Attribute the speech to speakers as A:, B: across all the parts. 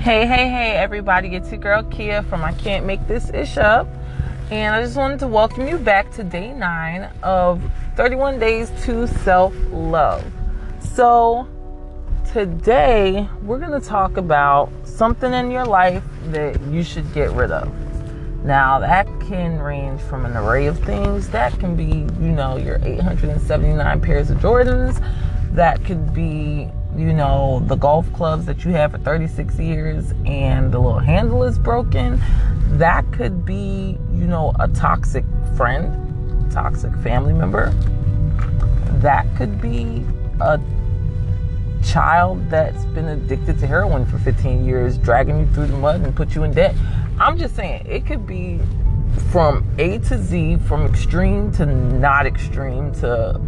A: Hey, hey, hey, everybody. It's your girl Kia from I Can't Make This Ish Up. And I just wanted to welcome you back to day nine of 31 Days to Self Love. So, today we're going to talk about something in your life that you should get rid of. Now, that can range from an array of things. That can be, you know, your 879 pairs of Jordans. That could be, you know, the golf clubs that you have for 36 years and the little handle is broken. That could be, you know, a toxic friend, toxic family member. That could be a child that's been addicted to heroin for 15 years, dragging you through the mud and put you in debt. I'm just saying, it could be from A to Z, from extreme to not extreme to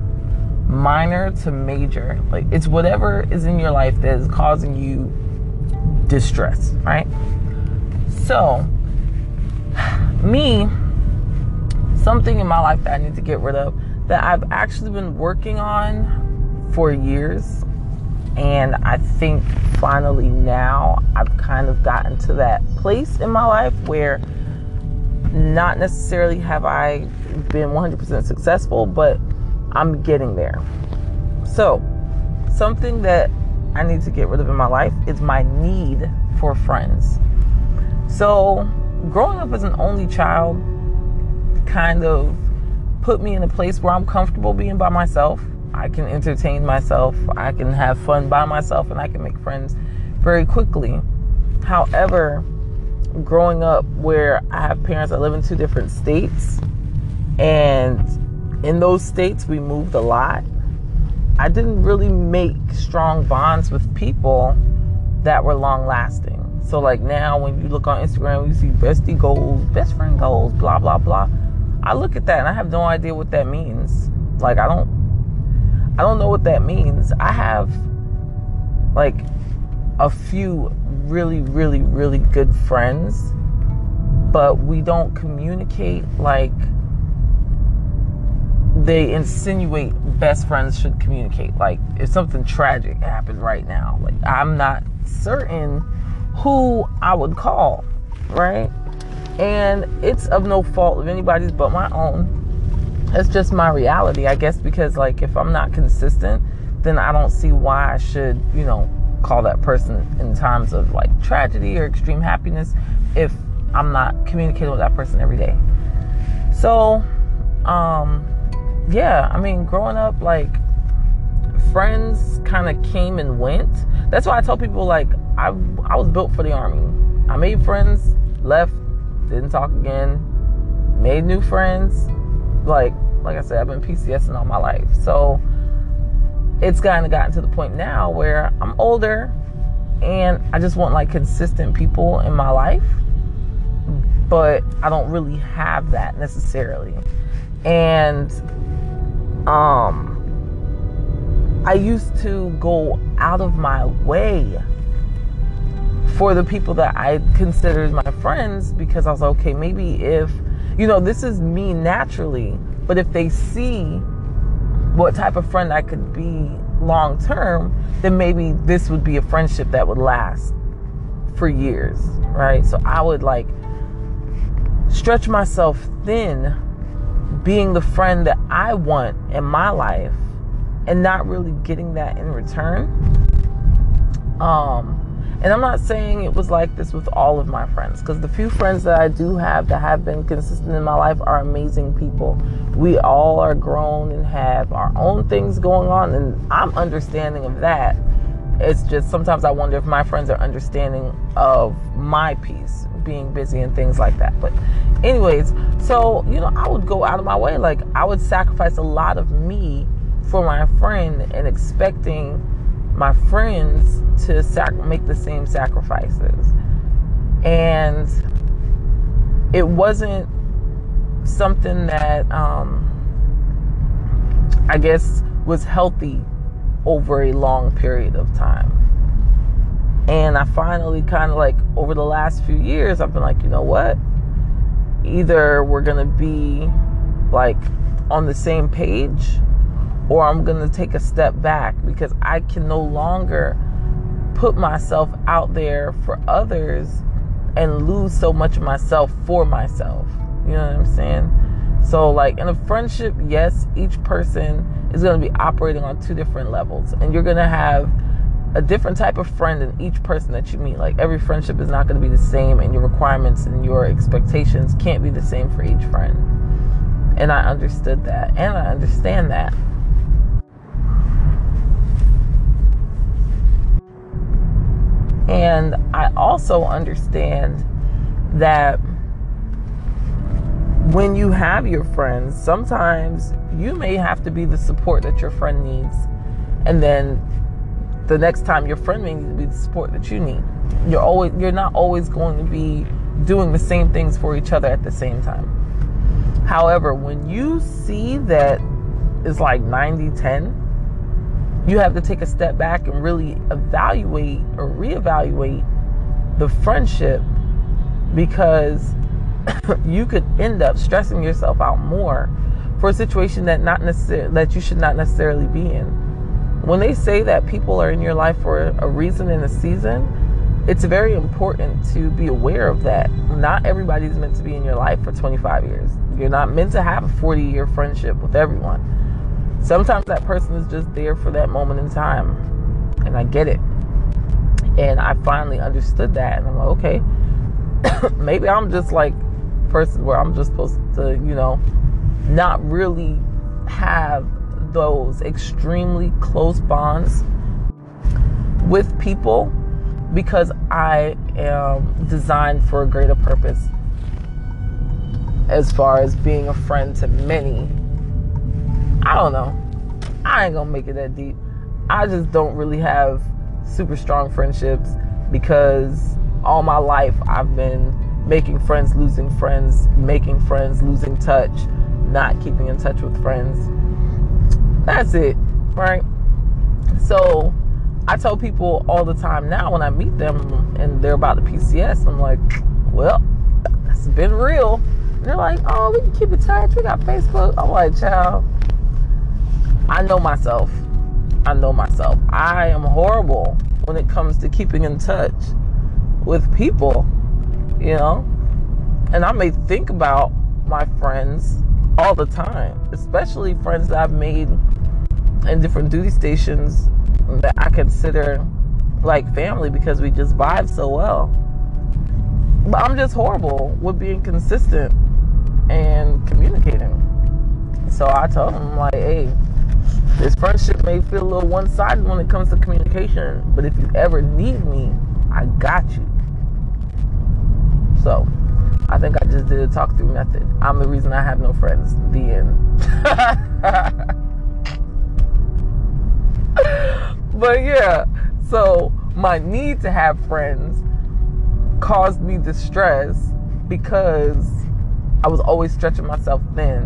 A: minor to major. Like it's whatever is in your life that is causing you distress, right? So, me, something in my life that I need to get rid of that I've actually been working on for years. And I think finally now I've kind of gotten to that place in my life where not necessarily have I been 100% successful, but I'm getting there. So, something that I need to get rid of in my life is my need for friends. So, growing up as an only child kind of put me in a place where I'm comfortable being by myself. I can entertain myself, I can have fun by myself, and I can make friends very quickly. However, growing up where I have parents that live in two different states and in those states we moved a lot. I didn't really make strong bonds with people that were long lasting. So like now when you look on Instagram, you see bestie goals, best friend goals, blah blah blah. I look at that and I have no idea what that means. Like I don't I don't know what that means. I have like a few really really really good friends, but we don't communicate like they insinuate best friends should communicate. Like if something tragic happened right now, like I'm not certain who I would call, right? And it's of no fault of anybody's but my own. It's just my reality, I guess, because like if I'm not consistent, then I don't see why I should, you know, call that person in times of like tragedy or extreme happiness if I'm not communicating with that person every day. So, um, yeah, I mean, growing up, like, friends kind of came and went. That's why I tell people, like, I, I was built for the army. I made friends, left, didn't talk again, made new friends. Like, like I said, I've been PCSing all my life. So it's kind of gotten to the point now where I'm older and I just want like consistent people in my life. But I don't really have that necessarily. And um I used to go out of my way for the people that I considered my friends because I was like, okay, maybe if you know, this is me naturally, but if they see what type of friend I could be long term, then maybe this would be a friendship that would last for years, right? So I would like stretch myself thin being the friend that I want in my life and not really getting that in return. Um, and I'm not saying it was like this with all of my friends, because the few friends that I do have that have been consistent in my life are amazing people. We all are grown and have our own things going on, and I'm understanding of that. It's just sometimes I wonder if my friends are understanding of my piece being busy and things like that. But, anyways, so you know, I would go out of my way. Like, I would sacrifice a lot of me for my friend and expecting my friends to sac- make the same sacrifices. And it wasn't something that um, I guess was healthy over a long period of time. And I finally kind of like over the last few years, I've been like, you know what? Either we're going to be like on the same page or I'm going to take a step back because I can no longer put myself out there for others and lose so much of myself for myself. You know what I'm saying? So, like in a friendship, yes, each person is going to be operating on two different levels, and you're going to have a different type of friend in each person that you meet. Like every friendship is not going to be the same, and your requirements and your expectations can't be the same for each friend. And I understood that, and I understand that. And I also understand that when you have your friends, sometimes you may have to be the support that your friend needs. And then the next time your friend may need to be the support that you need. You're always you're not always going to be doing the same things for each other at the same time. However, when you see that it's like 90 10, you have to take a step back and really evaluate or reevaluate the friendship because you could end up stressing yourself out more for a situation that not necessarily that you should not necessarily be in. When they say that people are in your life for a reason and a season, it's very important to be aware of that. Not everybody's meant to be in your life for 25 years. You're not meant to have a 40 year friendship with everyone. Sometimes that person is just there for that moment in time. And I get it. And I finally understood that. And I'm like, okay, maybe I'm just like person where I'm just supposed to, you know, not really have those extremely close bonds with people because I am designed for a greater purpose as far as being a friend to many I don't know. I ain't gonna make it that deep. I just don't really have super strong friendships because all my life I've been making friends, losing friends, making friends, losing touch, not keeping in touch with friends. That's it, right? So I tell people all the time now when I meet them and they're about the PCS, I'm like, well, that's been real. And they're like, oh, we can keep in touch. We got Facebook. I'm like, child, I know myself. I know myself. I am horrible when it comes to keeping in touch with people, you know? And I may think about my friends all the time, especially friends that I've made in different duty stations that I consider like family because we just vibe so well. But I'm just horrible with being consistent and communicating. So I told him, like, hey, this friendship may feel a little one sided when it comes to communication, but if you ever need me, I got you. So, I think I just did a talk through method. I'm the reason I have no friends. The end. but yeah, so my need to have friends caused me distress because I was always stretching myself thin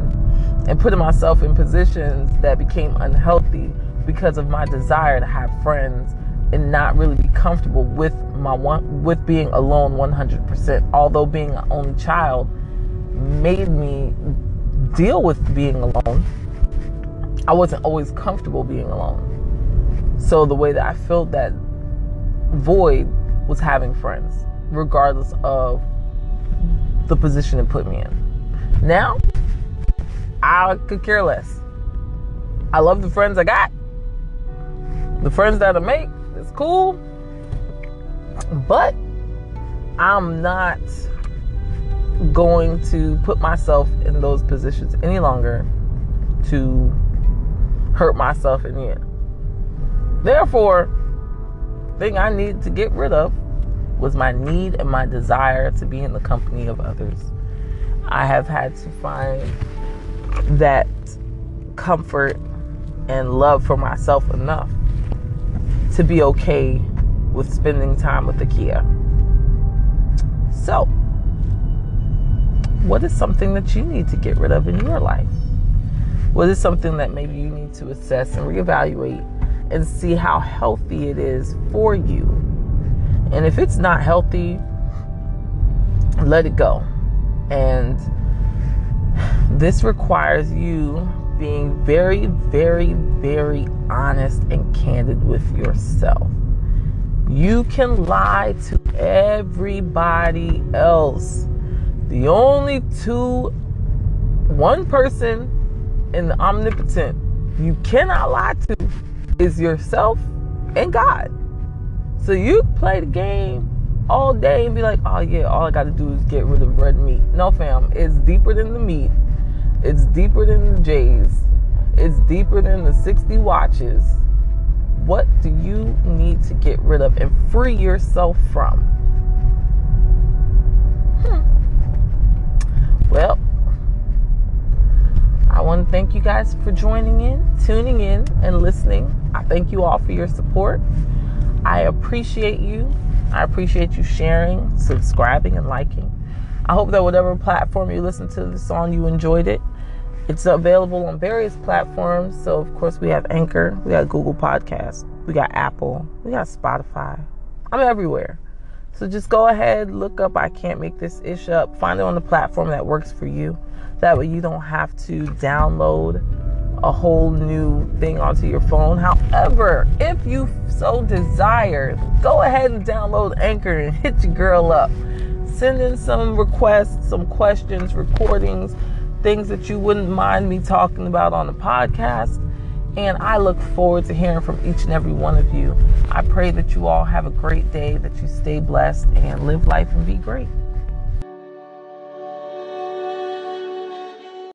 A: and putting myself in positions that became unhealthy because of my desire to have friends and not really be comfortable with my one with being alone 100%. Although being an only child made me deal with being alone, I wasn't always comfortable being alone. So the way that I filled that void was having friends, regardless of the position it put me in. Now, I could care less. I love the friends I got. The friends that I make, it's cool. But I'm not going to put myself in those positions any longer to hurt myself in the end. Therefore, thing I needed to get rid of was my need and my desire to be in the company of others. I have had to find that comfort and love for myself enough to be okay with spending time with the Kia. So, what is something that you need to get rid of in your life? What is something that maybe you need to assess and reevaluate and see how healthy it is for you? And if it's not healthy, let it go. And this requires you being very, very, very honest and candid with yourself. You can lie to everybody else. The only two, one person in the omnipotent you cannot lie to is yourself and God. So you play the game all day and be like, oh yeah, all I gotta do is get rid of red meat. No, fam, it's deeper than the meat. It's deeper than the J's. It's deeper than the 60 watches. What do you need to get rid of and free yourself from? Hmm. Well, I want to thank you guys for joining in, tuning in, and listening. I thank you all for your support. I appreciate you. I appreciate you sharing, subscribing, and liking. I hope that whatever platform you listen to this on, you enjoyed it. It's available on various platforms. So, of course, we have Anchor, we got Google Podcasts, we got Apple, we got Spotify. I'm everywhere. So just go ahead, look up I Can't Make This Ish Up, find it on the platform that works for you. That way you don't have to download a whole new thing onto your phone. However, if you so desire, go ahead and download Anchor and hit your girl up. Send in some requests, some questions, recordings things that you wouldn't mind me talking about on the podcast. And I look forward to hearing from each and every one of you. I pray that you all have a great day, that you stay blessed and live life and be great.